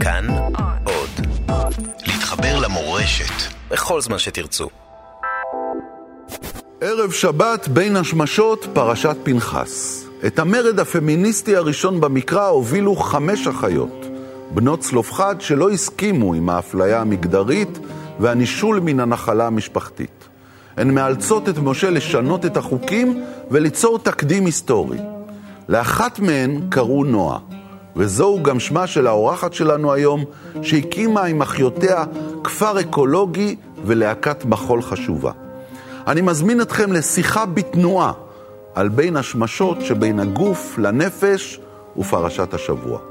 כאן עוד. להתחבר למורשת בכל זמן שתרצו. ערב שבת בין השמשות, פרשת פנחס. את המרד הפמיניסטי הראשון במקרא הובילו חמש אחיות, בנות צלופחד שלא הסכימו עם האפליה המגדרית והנישול מן הנחלה המשפחתית. הן מאלצות את משה לשנות את החוקים וליצור תקדים היסטורי. לאחת מהן קראו נועה, וזהו גם שמה של האורחת שלנו היום, שהקימה עם אחיותיה כפר אקולוגי ולהקת מחול חשובה. אני מזמין אתכם לשיחה בתנועה על בין השמשות שבין הגוף לנפש ופרשת השבוע.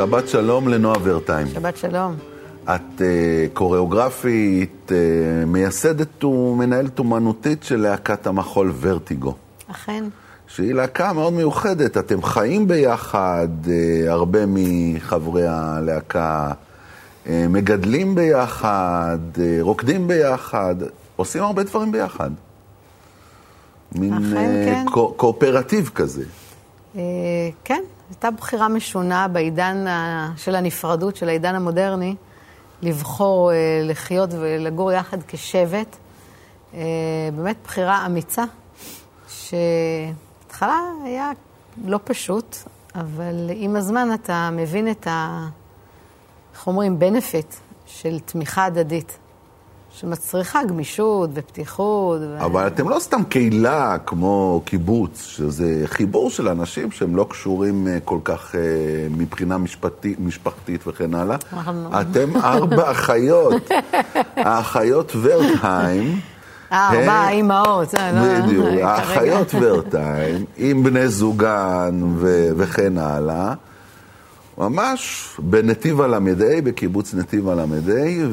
שבת שלום לנועה ורטיים. שבת שלום. את uh, קוריאוגרפית, uh, מייסדת ומנהלת אומנותית של להקת המחול ורטיגו. אכן. שהיא להקה מאוד מיוחדת. אתם חיים ביחד, uh, הרבה מחברי הלהקה uh, מגדלים ביחד, uh, רוקדים ביחד, עושים הרבה דברים ביחד. מין אכן, כן. קו- קואופרטיב כזה. אה, כן, הייתה בחירה משונה בעידן של הנפרדות, של העידן המודרני, לבחור אה, לחיות ולגור יחד כשבט. אה, באמת בחירה אמיצה, שבהתחלה היה לא פשוט, אבל עם הזמן אתה מבין את ה... איך אומרים? benefit של תמיכה הדדית, שמצריכה גמישות ופתיחות. ו... אבל אתם לא סתם קהילה כמו קיבוץ, שזה חיבור של אנשים שהם לא קשורים אה, כל כך אה, מבחינה משפטי, משפחתית וכן הלאה. אתם ארבע אחיות, האחיות ורטהיים. אה, ארבע אימהות. אה, לא, בדיוק. האחיות ורטהיים, עם בני זוגן וכן הלאה. ממש בנתיב הל"ה, בקיבוץ נתיב הל"ה,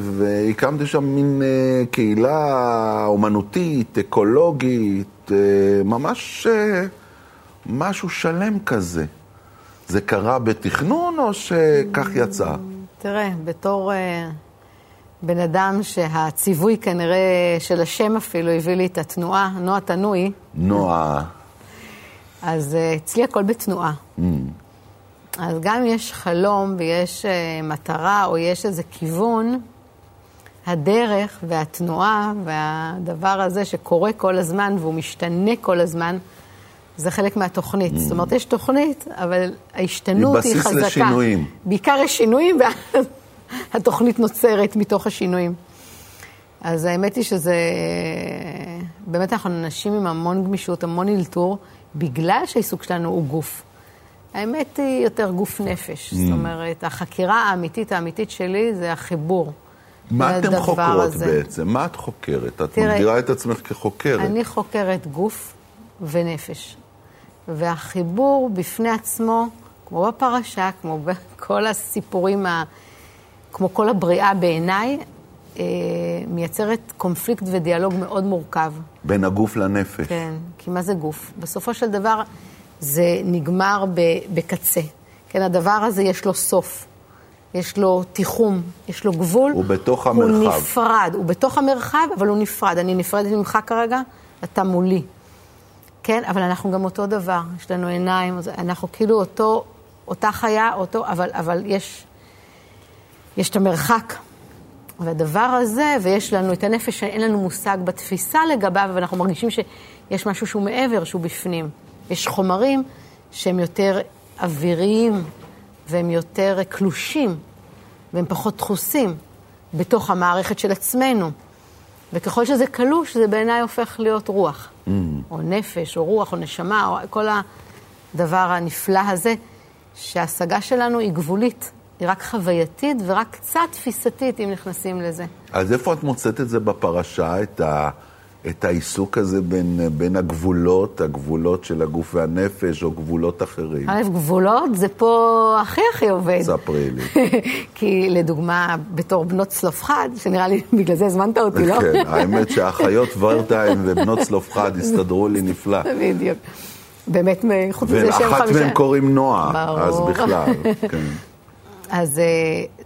והקמתי שם מין אה, קהילה אומנותית, אקולוגית, אה, ממש אה, משהו שלם כזה. זה קרה בתכנון או שכך יצא? תראה, בתור אה, בן אדם שהציווי כנראה של השם אפילו הביא לי את התנועה, נועה תנועי, נועה, אז אה, אצלי הכל בתנועה. אז גם אם יש חלום ויש אה, מטרה או יש איזה כיוון, הדרך והתנועה והדבר הזה שקורה כל הזמן והוא משתנה כל הזמן, זה חלק מהתוכנית. זאת אומרת, יש תוכנית, אבל ההשתנות היא היא, בסיס חזקה. לשינויים. בעיקר יש שינויים, ואז התוכנית נוצרת מתוך השינויים. אז האמת היא שזה, באמת אנחנו אנשים עם המון גמישות, המון אלתור, בגלל שהעיסוק שלנו הוא גוף. האמת היא יותר גוף נפש. זאת אומרת, החקירה האמיתית האמיתית שלי זה החיבור. מה לדבר חוקרות הזה. בעצם? מה את חוקרת? את תראה, מגדירה את עצמך כחוקרת. אני חוקרת גוף ונפש. והחיבור בפני עצמו, כמו בפרשה, כמו בכל הסיפורים, ה... כמו כל הבריאה בעיניי, אה, מייצרת קונפליקט ודיאלוג מאוד מורכב. בין הגוף לנפש. כן, כי מה זה גוף? בסופו של דבר זה נגמר בקצה. כן, הדבר הזה יש לו סוף. יש לו תיחום, יש לו גבול. הוא בתוך הוא המרחב. נפרד, הוא בתוך המרחב, אבל הוא נפרד. אני נפרדת ממך כרגע, אתה מולי. כן, אבל אנחנו גם אותו דבר, יש לנו עיניים, אנחנו כאילו אותו, אותה חיה, אותו, אבל, אבל יש, יש את המרחק. והדבר הזה, ויש לנו את הנפש שאין לנו מושג בתפיסה לגביו, ואנחנו מרגישים שיש משהו שהוא מעבר, שהוא בפנים. יש חומרים שהם יותר אוויריים, והם יותר קלושים, והם פחות דחוסים בתוך המערכת של עצמנו. וככל שזה קלוש, זה בעיניי הופך להיות רוח. Mm. או נפש, או רוח, או נשמה, או כל הדבר הנפלא הזה, שההשגה שלנו היא גבולית. היא רק חווייתית ורק קצת תפיסתית, אם נכנסים לזה. אז איפה את מוצאת את זה בפרשה, את את העיסוק הזה בין, בין הגבולות, הגבולות של הגוף והנפש, או גבולות אחרים. א', גבולות זה פה הכי הכי עובד. ספרי לי. כי לדוגמה, בתור בנות צלופחד, שנראה לי בגלל זה הזמנת אותי, לא? כן, האמת שהאחיות ורטהיים ובנות צלופחד הסתדרו לי נפלא. בדיוק. באמת, חוץ מזה שהם חמישה... ואחת מהם קוראים נועה, אז בכלל, כן. אז אה,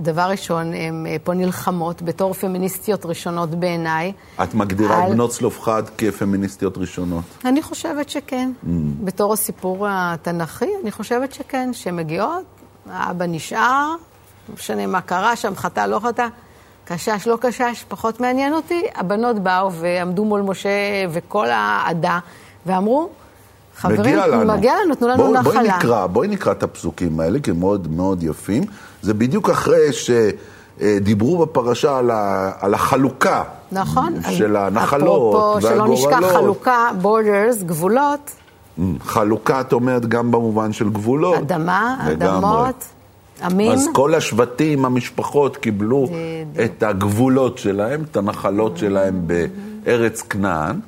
דבר ראשון, הן אה, פה נלחמות בתור פמיניסטיות ראשונות בעיניי. את מגדירה על... בנות צלופחד כפמיניסטיות ראשונות? אני חושבת שכן. Mm. בתור הסיפור התנ"כי, אני חושבת שכן, שהן מגיעות, האבא נשאר, לא משנה מה קרה שם, חטא, לא חטא. קשש, לא קשש, פחות מעניין אותי. הבנות באו ועמדו מול משה וכל העדה, ואמרו, חברים, מגיע לנו, מגיע לנו תנו לנו בוא, נחלה. בואי נקרא, בואי נקרא את הפסוקים האלה, כי הם מאוד מאוד יפים. זה בדיוק אחרי שדיברו בפרשה על, ה, על החלוקה. נכון. של הנחלות והגורלות. אפרופו, שלא נשכח חלוקה, borders, גבולות. Mm, חלוקה, את אומרת, גם במובן של גבולות. אדמה, אדמות. עמים. אז כל השבטים, המשפחות, קיבלו את הגבולות שלהם, את הנחלות שלהם בארץ כנען.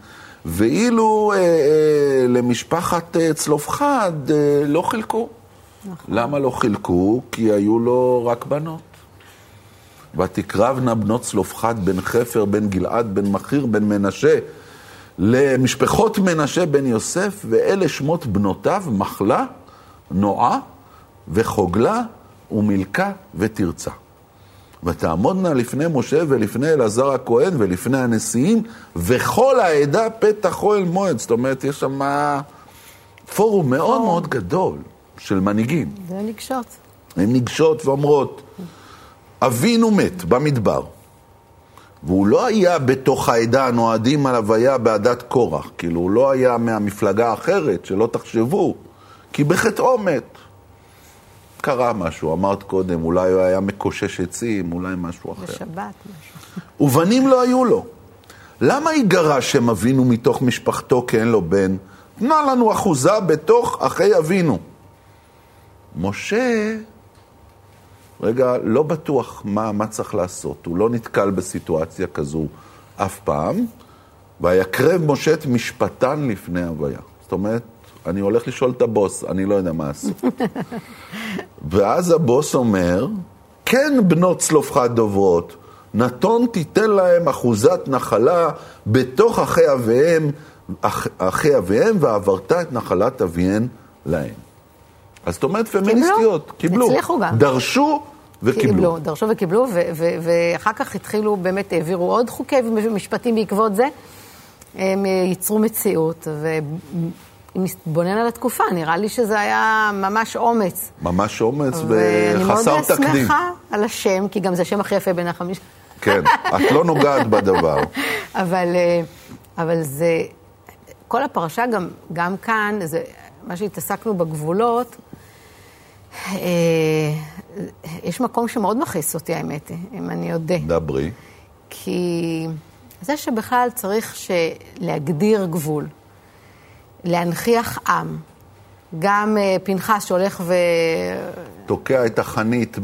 ואילו אה, אה, למשפחת אה, צלופחד אה, לא חילקו. נכון. למה לא חילקו? כי היו לו רק בנות. ותקרבנה בנות צלופחד בן חפר, בן גלעד, בן מכיר, בן מנשה, למשפחות מנשה בן יוסף, ואלה שמות בנותיו, מחלה, נועה, וחוגלה, ומילכה, ותרצה. ותעמודנה לפני משה ולפני אלעזר הכהן ולפני הנשיאים, וכל העדה פתח אוהל מועד. זאת אומרת, יש שם פורום מאוד מאוד גדול של מנהיגים. זה ניגשות. הן ניגשות ואומרות, אבינו מת במדבר, והוא לא היה בתוך העדה הנועדים על הוויה בעדת קורח, כאילו הוא לא היה מהמפלגה האחרת, שלא תחשבו, כי בחטאו מת. קרה משהו, אמרת קודם, אולי הוא היה מקושש עצים, אולי משהו אחר. בשבת משהו. ובנים לא היו לו. למה יגרש שם אבינו מתוך משפחתו כי אין לו בן? תנה לנו אחוזה בתוך אחי אבינו. משה, רגע, לא בטוח מה, מה צריך לעשות. הוא לא נתקל בסיטואציה כזו אף פעם. ויקרב משה את משפטן לפני הוויה. זאת אומרת, אני הולך לשאול את הבוס, אני לא יודע מה עשו. ואז הבוס אומר, כן בנות צלופחד דוברות, נתון תיתן להם אחוזת נחלה בתוך אחי אביהם, אח, אחי אביהם, ועברת את נחלת אביהן להם. אז זאת אומרת, פמיניסטיות, קיבלו. הצליחו גם. דרשו וקיבלו. קיבלו, דרשו וקיבלו, ואחר כך התחילו, באמת העבירו עוד חוקי משפטים בעקבות זה. הם ייצרו מציאות, אם נתבונן על התקופה, נראה לי שזה היה ממש אומץ. ממש אומץ וחסר תקדים. ואני מאוד שמחה על השם, כי גם זה השם הכי יפה בין החמישה. כן, את לא נוגעת בדבר. אבל, אה, אבל זה, כל הפרשה גם, גם כאן, זה, מה שהתעסקנו בגבולות, אה, יש מקום שמאוד מכעיס אותי, האמת, אם אני אודה. דברי. כי זה שבכלל צריך להגדיר גבול. להנכיח עם. גם uh, פנחס שהולך ו... תוקע את החנית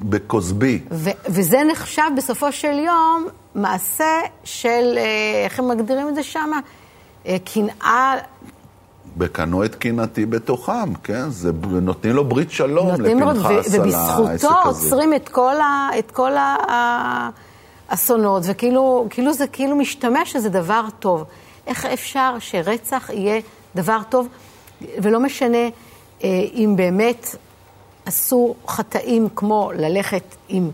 בכוסבי. וזה נחשב בסופו של יום מעשה של, uh, איך הם מגדירים את זה שם? אה, קנאה... וקנו את קנאתי בתוכם, כן? זה, נותנים לו ברית שלום לפנחס על העסק הזה. ובזכותו עוצרים את כל, ה, את כל האסונות, וכאילו כאילו זה כאילו משתמש שזה דבר טוב. איך אפשר שרצח יהיה דבר טוב, ולא משנה אה, אם באמת עשו חטאים כמו ללכת עם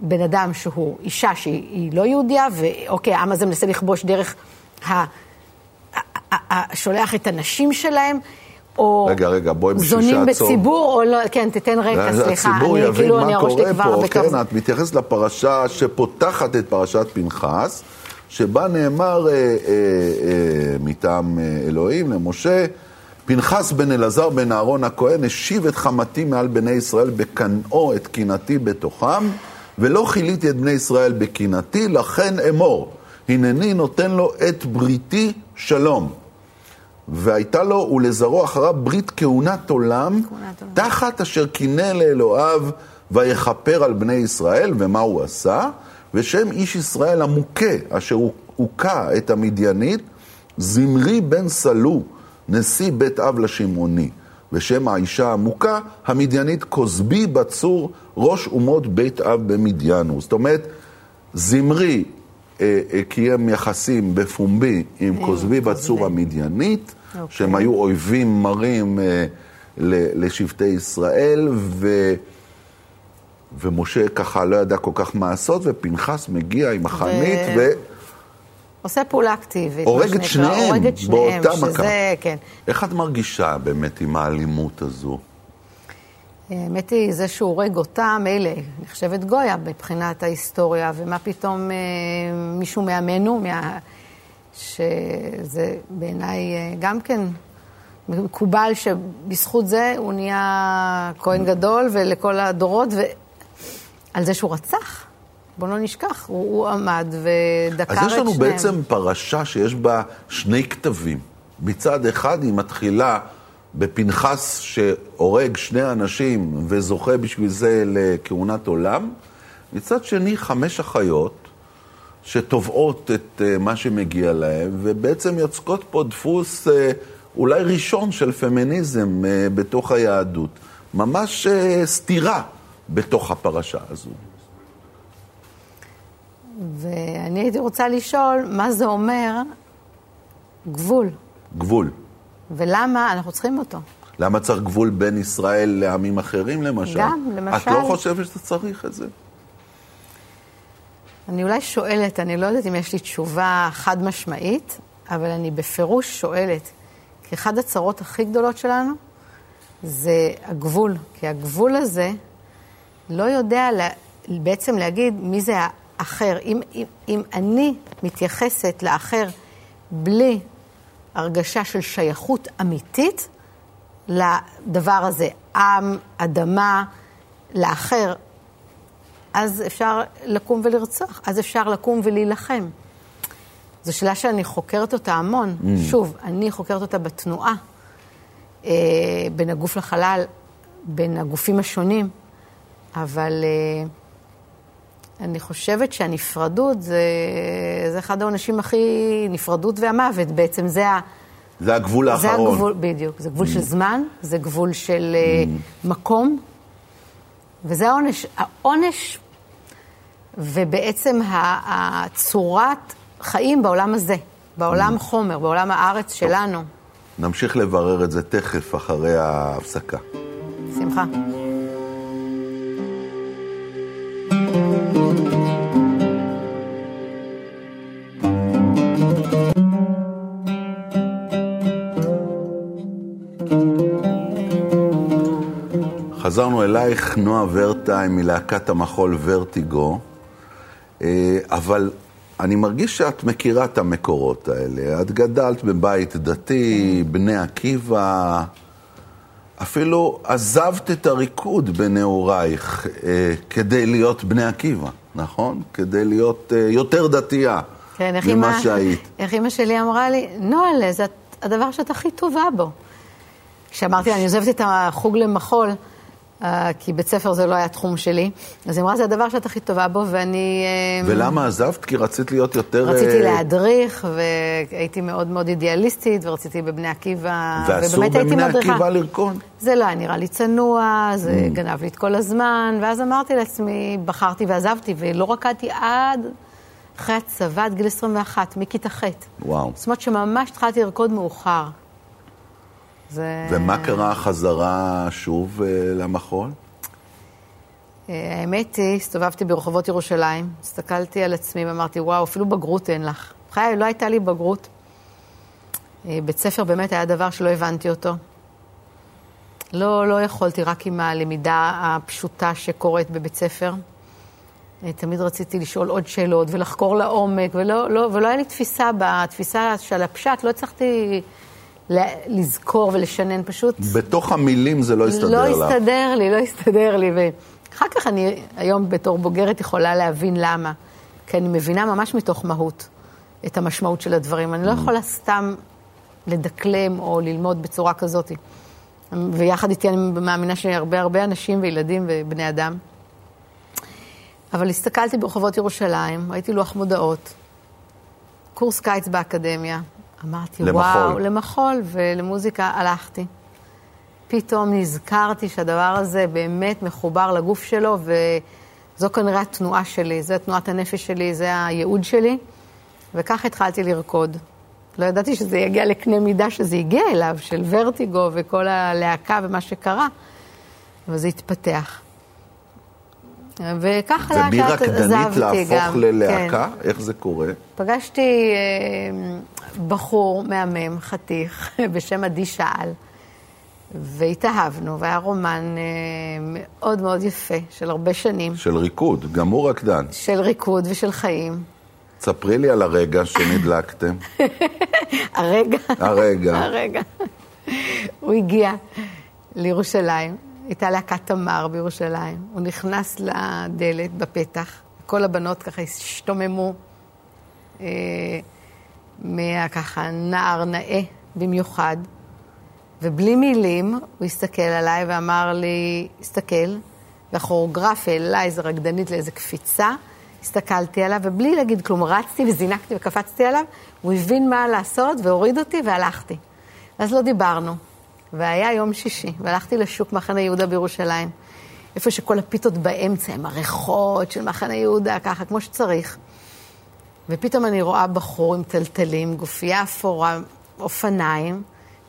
בן אדם שהוא אישה שהיא לא יהודייה, ואוקיי, העם הזה מנסה לכבוש דרך ה... שולח את הנשים שלהם, או רגע, רגע, בואי. זונים בציבור, או לא, כן, תתן רקע, סליחה. הציבור יבין כאילו, מה קורה פה, כן, את מתייחסת לפרשה שפותחת את פרשת פנחס. שבה נאמר אה, אה, אה, מטעם אה, אלוהים למשה, פנחס בן אלעזר בן אהרון הכהן השיב את חמתי מעל בני ישראל בקנאו את קנאתי בתוכם, ולא כיליתי את בני ישראל בקנאתי, לכן אמור, הנני נותן לו את בריתי שלום. והייתה לו ולזרעו אחריו ברית כהונת עולם, תחת אשר קינא לאלוהיו ויכפר על בני ישראל, ומה הוא עשה? ושם איש ישראל המוכה, אשר הוכה את המדיינית זמרי בן סלו, נשיא בית אב לשמעוני. ושם האישה המוכה, המדיינית כוזבי בצור, ראש אומות בית אב במדיינו. זאת אומרת, זמרי אה, אה, קיים יחסים בפומבי עם כוזבי בצור המדיינית, okay. אוקיי. שהם היו אויבים מרים אה, לשבטי ישראל, ו... ומשה ככה לא ידע כל כך מה לעשות, ופנחס מגיע עם החנית, ו... ו... עושה פעולה אקטיבית. הורג את שניהם, הורג את שניהם, באותה מכה. כן. איך את מרגישה באמת עם האלימות הזו? האמת היא, זה שהוא הורג אותה, מילא, נחשבת גויה מבחינת ההיסטוריה, ומה פתאום אה, מישהו מעמנו, מה... שזה בעיניי אה, גם כן מקובל שבזכות זה הוא נהיה כהן גדול ולכל הדורות, ועל זה שהוא רצח. בוא לא נשכח, הוא, הוא עמד ודקר את שניהם. אז יש לנו שניהם. בעצם פרשה שיש בה שני כתבים. מצד אחד היא מתחילה בפנחס שהורג שני אנשים וזוכה בשביל זה לכהונת עולם. מצד שני, חמש אחיות שתובעות את אה, מה שמגיע להן, ובעצם יוצקות פה דפוס אה, אולי ראשון של פמיניזם אה, בתוך היהדות. ממש סתירה בתוך הפרשה הזו. ואני הייתי רוצה לשאול, מה זה אומר גבול? גבול. ולמה אנחנו צריכים אותו? למה צריך גבול בין ישראל לעמים אחרים, למשל? גם, למשל... את לא חושבת שאתה צריך את זה? אני אולי שואלת, אני לא יודעת אם יש לי תשובה חד משמעית, אבל אני בפירוש שואלת, כי אחת הצרות הכי גדולות שלנו זה הגבול. כי הגבול הזה לא יודע לה, בעצם להגיד מי זה האחר. אם, אם, אם אני מתייחסת לאחר בלי הרגשה של שייכות אמיתית לדבר הזה, עם, אדמה, לאחר, אז אפשר לקום ולרצוח, אז אפשר לקום ולהילחם. זו שאלה שאני חוקרת אותה המון. Mm. שוב, אני חוקרת אותה בתנועה, אה, בין הגוף לחלל, בין הגופים השונים, אבל אה, אני חושבת שהנפרדות זה, זה אחד העונשים הכי... נפרדות והמוות בעצם, זה ה... זה הגבול האחרון. זה הגבול, בדיוק. זה גבול mm. של זמן, זה גבול של אה, mm. מקום, וזה העונש. העונש, ובעצם הצורת חיים בעולם הזה, בעולם mm. חומר, בעולם הארץ טוב. שלנו. נמשיך לברר את זה תכף, אחרי ההפסקה. שמחה. חזרנו אלייך, נועה ורטיים מלהקת המחול ורטיגו, אבל אני מרגיש שאת מכירה את המקורות האלה. את גדלת בבית דתי, בני עקיבא, אפילו עזבת את הריקוד בנעורייך אה, כדי להיות בני עקיבא, נכון? כדי להיות אה, יותר דתייה כן, ממה שהיית. איך אימא שלי אמרה לי, נועה, זה הדבר שאת הכי טובה בו. כשאמרתי לה, אני עוזבת את החוג למחול, אה, כי בית ספר זה לא היה תחום שלי. אז היא אמרה, זה הדבר שאת הכי טובה בו, ואני... אה, ולמה עזבת? כי רצית להיות יותר... רציתי אה, להדריך, והייתי מאוד מאוד אידיאליסטית, ורציתי בבני עקיבא, ואסור בבני עקיבא לרקון? זה לא היה נראה לי צנוע, זה mm. גנב לי את כל הזמן, ואז אמרתי לעצמי, בחרתי ועזבתי, ולא רקדתי עד... אחרי הצבא, עד גיל 21, מכיתה ח'. וואו. זאת אומרת שממש התחלתי לרקוד מאוחר. זה... ומה קרה החזרה שוב uh, למחול? Uh, האמת היא, הסתובבתי ברחובות ירושלים, הסתכלתי על עצמי ואמרתי, וואו, אפילו בגרות אין לך. חיי, לא הייתה לי בגרות. Uh, בית ספר באמת היה דבר שלא הבנתי אותו. לא, לא יכולתי רק עם הלמידה הפשוטה שקורית בבית ספר. תמיד רציתי לשאול עוד שאלות ולחקור לעומק, ולא, לא, ולא היה לי תפיסה בתפיסה של הפשט, לא הצלחתי לזכור ולשנן פשוט. בתוך המילים זה לא הסתדר לא לך. לא הסתדר לי, לא הסתדר לי. ואחר כך אני היום בתור בוגרת יכולה להבין למה. כי אני מבינה ממש מתוך מהות את המשמעות של הדברים. אני לא mm. יכולה סתם לדקלם או ללמוד בצורה כזאת. ויחד איתי אני מאמינה שהרבה הרבה אנשים וילדים ובני אדם. אבל הסתכלתי ברחובות ירושלים, ראיתי לוח מודעות, קורס קיץ באקדמיה. אמרתי, למחול. וואו, למחול ולמוזיקה הלכתי. פתאום נזכרתי שהדבר הזה באמת מחובר לגוף שלו, וזו כנראה התנועה שלי, זו תנועת הנפש שלי, זה הייעוד שלי, וכך התחלתי לרקוד. לא ידעתי שזה יגיע לקנה מידה שזה הגיע אליו, של ורטיגו וכל הלהקה ומה שקרה, אבל זה התפתח. וככה לאט לאט עזבתי גם. ומרקדנית להפוך ללהקה? כן. איך זה קורה? פגשתי אה, בחור מהמם, חתיך, בשם עדי שאל, והתאהבנו, והיה רומן אה, מאוד מאוד יפה, של הרבה שנים. של ריקוד, גם הוא רקדן. של ריקוד ושל חיים. ספרי לי על הרגע שנדלקתם. הרגע? הרגע. הרגע. הוא הגיע לירושלים, הייתה להקת תמר בירושלים. הוא נכנס לדלת בפתח, כל הבנות ככה השתוממו אה, מהככה נער נאה במיוחד, ובלי מילים הוא הסתכל עליי ואמר לי, הסתכל, והכוריאוגרף העלה איזה רקדנית לאיזה קפיצה. הסתכלתי עליו, ובלי להגיד כלום, רצתי וזינקתי וקפצתי עליו, הוא הבין מה לעשות והוריד אותי והלכתי. אז לא דיברנו. והיה יום שישי, והלכתי לשוק מחנה יהודה בירושלים, איפה שכל הפיתות באמצע, עם הריחות של מחנה יהודה, ככה, כמו שצריך. ופתאום אני רואה בחור עם טלטלים, גופייה אפורה, אופניים,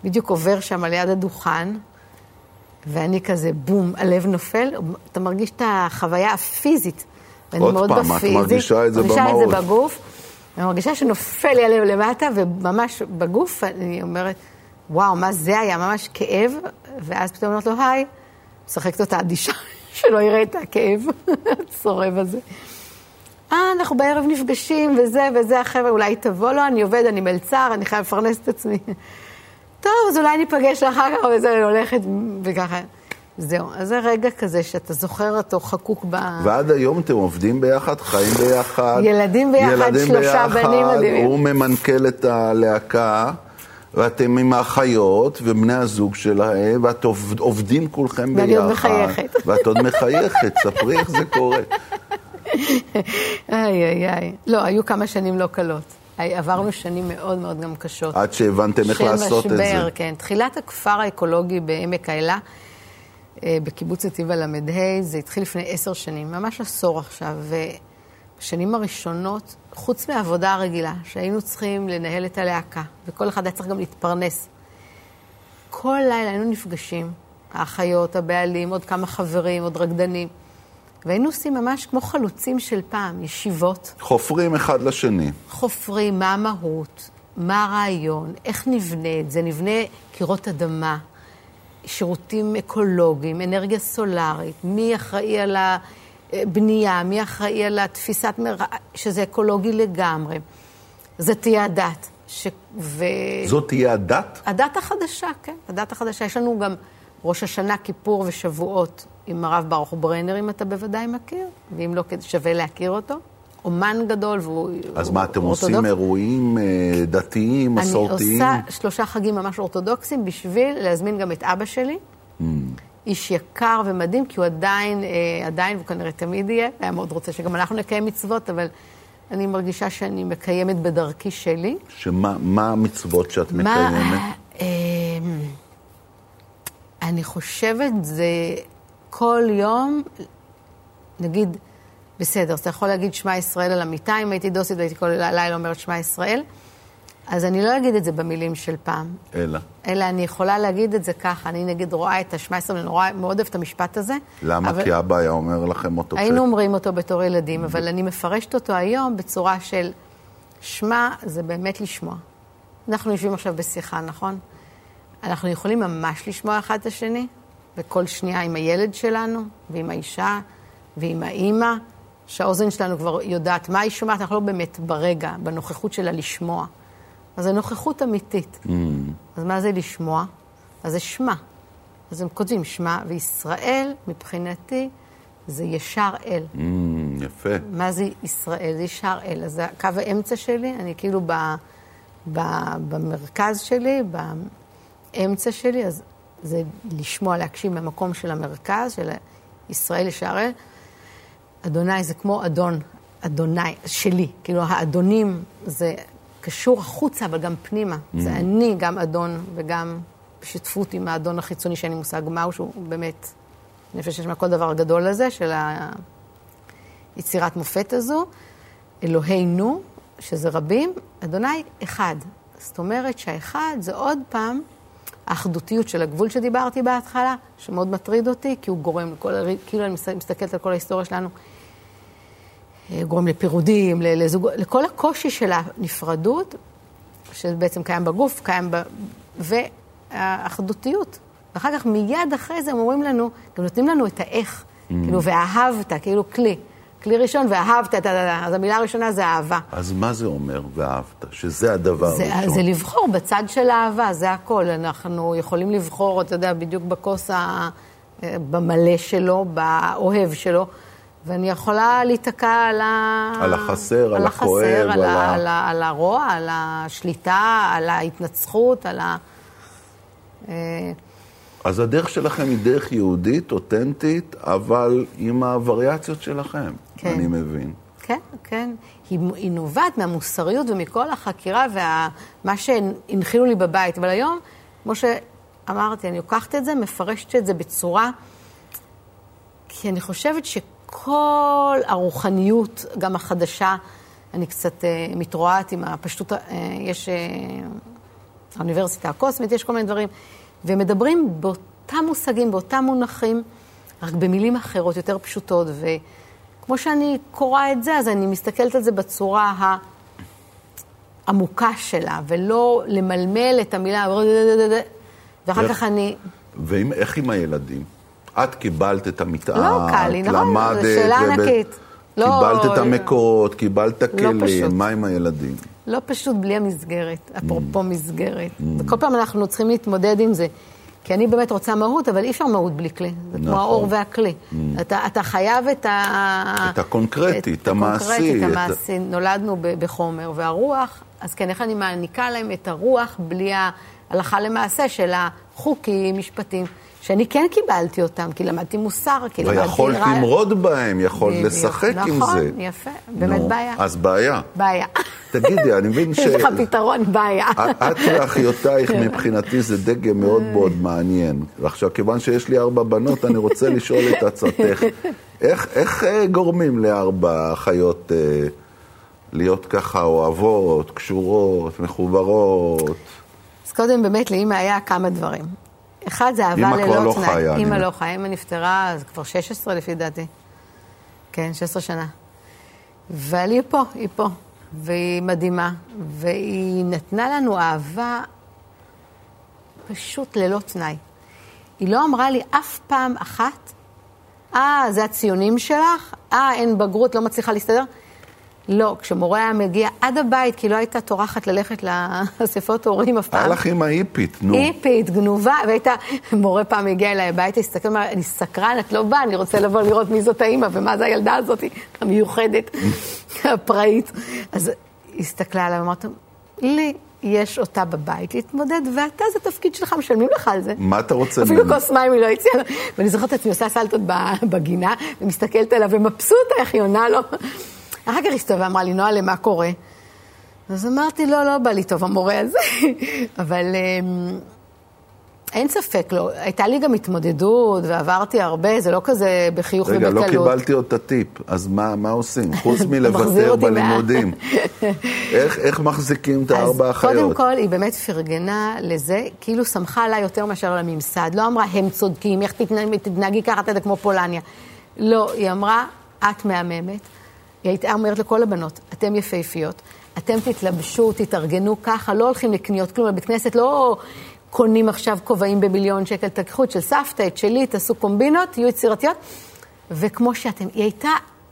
בדיוק עובר שם על יד הדוכן, ואני כזה, בום, הלב נופל, אתה מרגיש את החוויה הפיזית עוד פעם, בפיזית, את מרגישה את זה במהות. מרגישה את זה בגוף. אני מרגישה שנופל לי הלב למטה, וממש בגוף אני אומרת, וואו, מה זה היה? ממש כאב, ואז פתאום אומרת לו, היי, משחקת אותה אדישה, שלא יראה את הכאב הצורב הזה. אה, אנחנו בערב נפגשים, וזה וזה, החבר'ה, אולי תבוא לו, אני עובד, אני מלצר, אני חייב לפרנס את עצמי. טוב, אז אולי ניפגש אחר כך, וזה, אני הולכת, וככה. זהו, אז זה רגע כזה שאתה זוכר אותו חקוק ב... ועד היום אתם עובדים ביחד, חיים ביחד. ילדים ביחד, ילדים שלושה ביחד, בנים מדהימים. הוא ממנכ"ל את הלהקה, ואתם עם האחיות ובני הזוג שלהם, ואת עובדים כולכם ביחד. ואני עוד מחייכת. ואת עוד מחייכת, ספרי איך זה קורה. איי, איי, איי. לא, היו כמה שנים לא קלות. עברנו שנים מאוד מאוד גם קשות. עד שהבנתם איך לעשות משבר, את זה. של משבר, כן. תחילת הכפר האקולוגי בעמק האלה. אה, בקיבוץ נתיב הל"ה, זה התחיל לפני עשר שנים, ממש עשור עכשיו, ובשנים הראשונות, חוץ מהעבודה הרגילה, שהיינו צריכים לנהל את הלהקה, וכל אחד היה צריך גם להתפרנס, כל לילה היינו נפגשים, האחיות, הבעלים, עוד כמה חברים, עוד רקדנים, והיינו עושים ממש כמו חלוצים של פעם, ישיבות. חופרים אחד לשני. חופרים, מה המהות, מה הרעיון, איך נבנה את זה, נבנה קירות אדמה. שירותים אקולוגיים, אנרגיה סולארית, מי אחראי על הבנייה, מי אחראי על התפיסת מרעה, שזה אקולוגי לגמרי. זה תהיה הדת. ש... ו... זאת תהיה הדת? הדת החדשה, כן, הדת החדשה. יש לנו גם ראש השנה, כיפור ושבועות עם הרב ברוך ברנר, אם אתה בוודאי מכיר, ואם לא, שווה להכיר אותו. אומן גדול והוא אז מה, אתם אורתודוקס. עושים אירועים אה, דתיים, מסורתיים? אני עושה שלושה חגים ממש אורתודוקסיים בשביל להזמין גם את אבא שלי. Mm. איש יקר ומדהים, כי הוא עדיין, אה, עדיין, והוא כנראה תמיד יהיה, היה מאוד רוצה שגם אנחנו נקיים מצוות, אבל אני מרגישה שאני מקיימת בדרכי שלי. שמה המצוות שאת מה, מקיימת? אה, אני חושבת זה כל יום, נגיד, בסדר, אז אתה יכול להגיד שמע ישראל על המיטה, אם הייתי דוסית והייתי כל הלילה אומרת שמע ישראל. אז אני לא אגיד את זה במילים של פעם. אלא? אלא אני יכולה להגיד את זה ככה. אני נגיד רואה את השמע ישראל, אני נורא, מאוד אוהבת את המשפט הזה. למה? אבל... כי אבא היה אומר לכם אותו היינו אומרים אותו בתור ילדים, אבל אני מפרשת אותו היום בצורה של שמע זה באמת לשמוע. אנחנו יושבים עכשיו בשיחה, נכון? אנחנו יכולים ממש לשמוע אחד את השני, וכל שנייה עם הילד שלנו, ועם האישה, ועם האימא, שהאוזן שלנו כבר יודעת מה היא שומעת, אנחנו לא באמת ברגע, בנוכחות שלה לשמוע. אז זו נוכחות אמיתית. Mm. אז מה זה לשמוע? אז זה שמע. אז הם כותבים שמע, וישראל, מבחינתי, זה ישר אל. Mm, יפה. מה זה ישראל? זה ישר אל. אז זה קו האמצע שלי, אני כאילו ב, ב, במרכז שלי, באמצע שלי, אז זה לשמוע, להקשיב מהמקום של המרכז, של ישראל ישר אל. אדוני זה כמו אדון, אדוני, שלי. כאילו, האדונים זה קשור החוצה, אבל גם פנימה. Mm. זה אני גם אדון וגם בשותפות עם האדון החיצוני, שאין לי מושג מהו, שהוא באמת נפש יש מהכל דבר הגדול הזה, של היצירת מופת הזו. אלוהינו, שזה רבים, אדוני אחד. זאת אומרת שהאחד זה עוד פעם האחדותיות של הגבול שדיברתי בהתחלה, שמאוד מטריד אותי, כי הוא גורם לכל, כאילו אני מסתכלת על כל ההיסטוריה שלנו, גורם לפירודים, לזוג, לכל הקושי של הנפרדות, שבעצם קיים בגוף, קיים ב... והאחדותיות. ואחר כך מיד אחרי זה הם אומרים לנו, גם נותנים לנו את האיך, mm. כאילו, ואהבת, כאילו כלי. כלי ראשון, ואהבת, את ה... אז המילה הראשונה זה אהבה. אז מה זה אומר, ואהבת? שזה הדבר זה, הראשון. זה לבחור בצד של האהבה, זה הכל. אנחנו יכולים לבחור, אתה יודע, בדיוק בכוס ה... במלא שלו, באוהב שלו, ואני יכולה להיתקע על ה... על החסר, על, הכואב, על, על, ה... על, ה... על הרוע, על השליטה, על ההתנצחות, על ה... אה, אז הדרך שלכם היא דרך יהודית, אותנטית, אבל עם הווריאציות שלכם, כן. אני מבין. כן, כן. היא, היא נובעת מהמוסריות ומכל החקירה ומה שהנחילו לי בבית. אבל היום, כמו שאמרתי, אני לוקחת את זה, מפרשת את זה בצורה... כי אני חושבת שכל הרוחניות, גם החדשה, אני קצת uh, מתרועעת עם הפשטות, uh, יש uh, האוניברסיטה הקוסמית, יש כל מיני דברים. ומדברים באותם מושגים, באותם מונחים, רק במילים אחרות, יותר פשוטות. וכמו שאני קוראה את זה, אז אני מסתכלת על זה בצורה העמוקה שלה, ולא למלמל את המילה, ואחר כך אני... ואיך עם הילדים? את קיבלת את המטען, לא קל לי, נכון, זו שאלה ענקית. לא, קיבלת את המקורות, קיבלת את הכלים, לא מה עם הילדים? לא פשוט בלי המסגרת, אפרופו mm. מסגרת. Mm. וכל פעם אנחנו צריכים להתמודד עם זה. כי אני באמת רוצה מהות, אבל אי אפשר מהות בלי כלי. זה נכון. כמו האור והכלי. Mm. אתה, אתה חייב את ה... את הקונקרטי, את, את המעשי. את המעשי. את... נולדנו בחומר, והרוח, אז כן, איך אני מעניקה להם את הרוח בלי ההלכה למעשה של החוקים, משפטים. שאני כן קיבלתי אותם, כי למדתי מוסר, כי למדתי... ויכולת למרוד בהם, יכולת לשחק נכון, עם זה. נכון, יפה, באמת נו, בעיה. אז בעיה. בעיה. תגידי, אני מבין ש... יש לך פתרון, בעיה. את ואחיותייך, מבחינתי זה דגם מאוד מאוד מעניין. ועכשיו, כיוון שיש לי ארבע בנות, אני רוצה לשאול את עצתך, איך, איך אה, גורמים לארבע אחיות אה, להיות ככה אוהבות, קשורות, מחוברות? אז קודם באמת לאמא היה כמה דברים. אחד זה אהבה ללא תנאי. אמא כבר לא חיה. לא חיה, אמא נפטרה, אז כבר 16 לפי דעתי. כן, 16 שנה. אבל היא פה, היא פה, והיא מדהימה, והיא נתנה לנו אהבה פשוט ללא תנאי. היא לא אמרה לי אף פעם אחת, אה, זה הציונים שלך? אה, אין בגרות, לא מצליחה להסתדר? לא, כשמורה היה מגיע עד הבית, כי לא הייתה טורחת ללכת לאספות הורים אף פעם. היה לך אימא היפית, נו. היפית, גנובה, והייתה, מורה פעם הגיע אליי הביתה, הסתכל, אמר, אני סקרן, את לא באה, אני רוצה לבוא לראות מי זאת האימא ומה זה הילדה הזאת, המיוחדת, הפראית. אז היא הסתכלה עליי ואמרת, לי יש אותה בבית להתמודד, ואתה, זה תפקיד שלך, משלמים לך על זה. מה אתה רוצה? אפילו כוס מים היא לא הציעה לו. ואני זוכרת את עצמי עושה סלטות בגינה, ומסתכלת עליו ומבסוטה איך היא עונה לו. אחר כך הסתובבה, אמרה לי, נועה, למה קורה? אז אמרתי, לא, לא בא לי טוב המורה הזה, אבל אמ, אין ספק, לא. הייתה לי גם התמודדות, ועברתי הרבה, זה לא כזה בחיוך רגע, ובקלות. רגע, לא קיבלתי עוד את הטיפ, אז מה, מה עושים? חוץ מלוותר בלימודים. איך, איך מחזיקים את הארבע אחיות? אז קודם כל, היא באמת פרגנה לזה, כאילו שמחה עליי יותר מאשר על הממסד. לא אמרה, הם צודקים, איך תתנהגי ככה, אתה יודע, כמו פולניה. לא, היא אמרה, את מהממת. היא הייתה אומרת לכל הבנות, אתן יפהפיות, אתם תתלבשו, תתארגנו ככה, לא הולכים לקניות כלום, לבית כנסת לא קונים עכשיו כובעים במיליון שקל, תקחו את של סבתא, את שלי, תעשו קומבינות, תהיו יצירתיות. וכמו שאתם, היא הייתה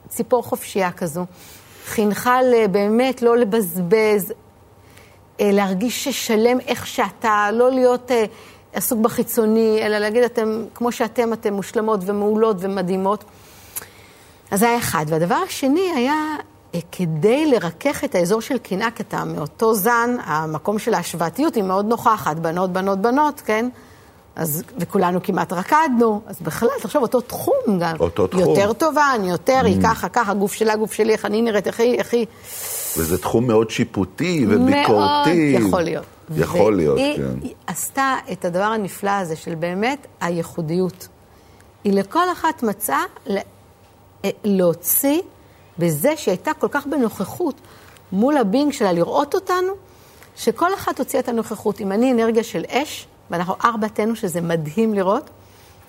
ציפור חופשייה כזו, חינכה באמת לא לבזבז, אה, להרגיש שלם איך שאתה, לא להיות אה, עסוק בחיצוני, אלא להגיד, אתם, כמו שאתם, אתם מושלמות ומעולות ומדהימות. אז זה היה אחד. והדבר השני היה, אה, כדי לרכך את האזור של קנאה, כי אתה מאותו זן, המקום של ההשוואתיות היא מאוד נוכחת, בנות, בנות, בנות, כן? אז, וכולנו כמעט רקדנו, אז בכלל, תחשוב, אותו תחום גם. אותו תחום. יותר טובה, אני יותר, היא ככה, ככה, הגוף שלה, הגוף שלי, איך אני נראית, איך היא, איך היא... וזה תחום מאוד שיפוטי וביקורתי. מאוד יכול להיות. יכול להיות, כן. היא עשתה את הדבר הנפלא הזה של באמת הייחודיות. היא לכל אחת מצאה אה, להוציא בזה שהייתה כל כך בנוכחות מול הבינג שלה לראות אותנו, שכל אחת הוציאה את הנוכחות. אם אני אנרגיה של אש, ואנחנו ארבעתנו, שזה מדהים לראות,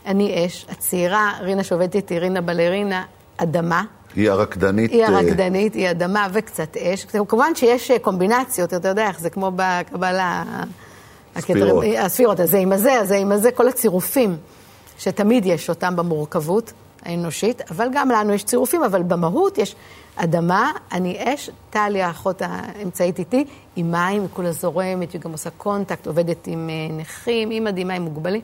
אני אש, הצעירה, רינה שעובדת איתי, רינה בלרינה, אדמה. היא הרקדנית. היא אה, הרקדנית, היא אדמה וקצת אש. כמובן שיש אה, קומבינציות, אתה יודע איך זה כמו בקבלה. ספירות. הכתרים- הספירות, הזה עם הזה, הזה עם הזה, כל הצירופים, שתמיד יש אותם במורכבות האנושית, אבל גם לנו יש צירופים, אבל במהות יש אדמה, אני אש, טלי, האחות האמצעית איתי, עם מים, היא כולה זורמת, היא גם עושה קונטקט, עובדת עם אה, נכים, היא מדהימה, היא מוגבלים.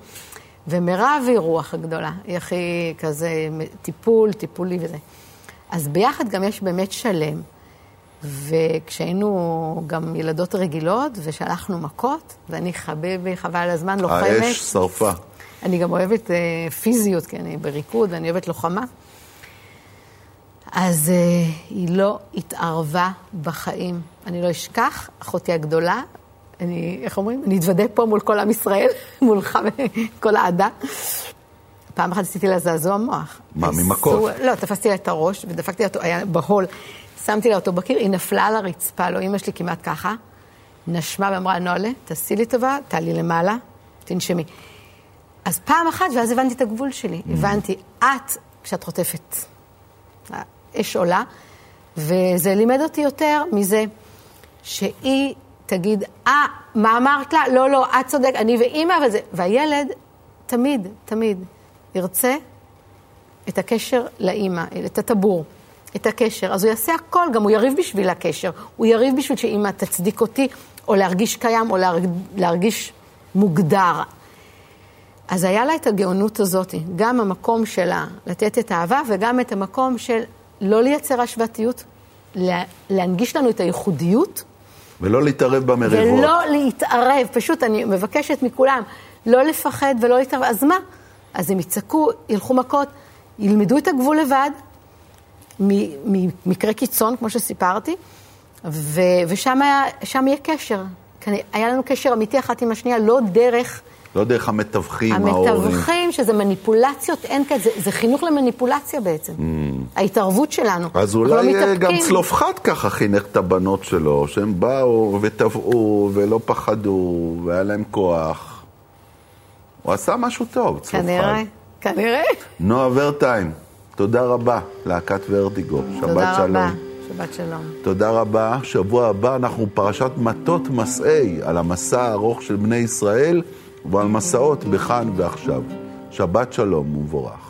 ומירב היא רוח הגדולה, היא הכי כזה טיפול, טיפולי וזה. אז ביחד גם יש באמת שלם. וכשהיינו גם ילדות רגילות ושלחנו מכות, ואני חביבי, חבל על הזמן, לוחמת. האש שרפה. אני גם אוהבת אה, פיזיות, כי אני בריקוד, ואני אוהבת לוחמה. אז אה, היא לא התערבה בחיים. אני לא אשכח, אחותי הגדולה, אני, איך אומרים? אני אתוודה פה מול כל עם ישראל, מולך וכל העדה. פעם אחת עשיתי לה זעזוע מוח. מה, ממכות? לא, תפסתי לה את הראש ודפקתי לה אותו, היה בהול. שמתי לה אותו בקיר, היא נפלה על הרצפה, לא אימא שלי כמעט ככה. נשמה ואמרה, נולה, תעשי לי טובה, תעלי למעלה, תנשמי. אז פעם אחת, ואז הבנתי את הגבול שלי. הבנתי, את, כשאת חוטפת, האש עולה, וזה לימד אותי יותר מזה שהיא תגיד, אה, מה אמרת לה? לא, לא, את צודק, אני ואימא, וזה... והילד תמיד, תמיד ירצה את הקשר לאימא, את הטבור, את הקשר. אז הוא יעשה הכל, גם הוא יריב בשביל הקשר. הוא יריב בשביל שאימא תצדיק אותי, או להרגיש קיים, או להרג... להרגיש מוגדר. אז היה לה את הגאונות הזאת, גם המקום שלה לתת את האהבה, וגם את המקום של לא לייצר השוואתיות, לה- להנגיש לנו את הייחודיות, ולא להתערב במריבות. ולא להתערב. פשוט אני מבקשת מכולם לא לפחד ולא להתערב. אז מה? אז הם יצעקו, ילכו מכות, ילמדו את הגבול לבד, ממקרה קיצון, כמו שסיפרתי, ו- ושם היה, יהיה קשר. היה לנו קשר אמיתי אחת עם השנייה, לא דרך לא דרך המתווכים, ההורים. המתווכים, שזה מניפולציות, אין כזה, זה, זה חינוך למניפולציה בעצם. ההתערבות שלנו. אז לא אולי אה, גם. צלופחד ככה חינך את הבנות שלו, שהם באו וטבעו ולא פחדו, והיה להם כוח. הוא עשה משהו טוב, צלופחד. כנראה, כנראה. נועה ורטיים, תודה רבה, להקת ורטיגו. שבת תודה שלום. רבה. שבת שלום. תודה רבה. שבוע הבא אנחנו פרשת מטות מסעי, על המסע הארוך של בני ישראל ועל מסעות בכאן ועכשיו. שבת שלום ומבורך.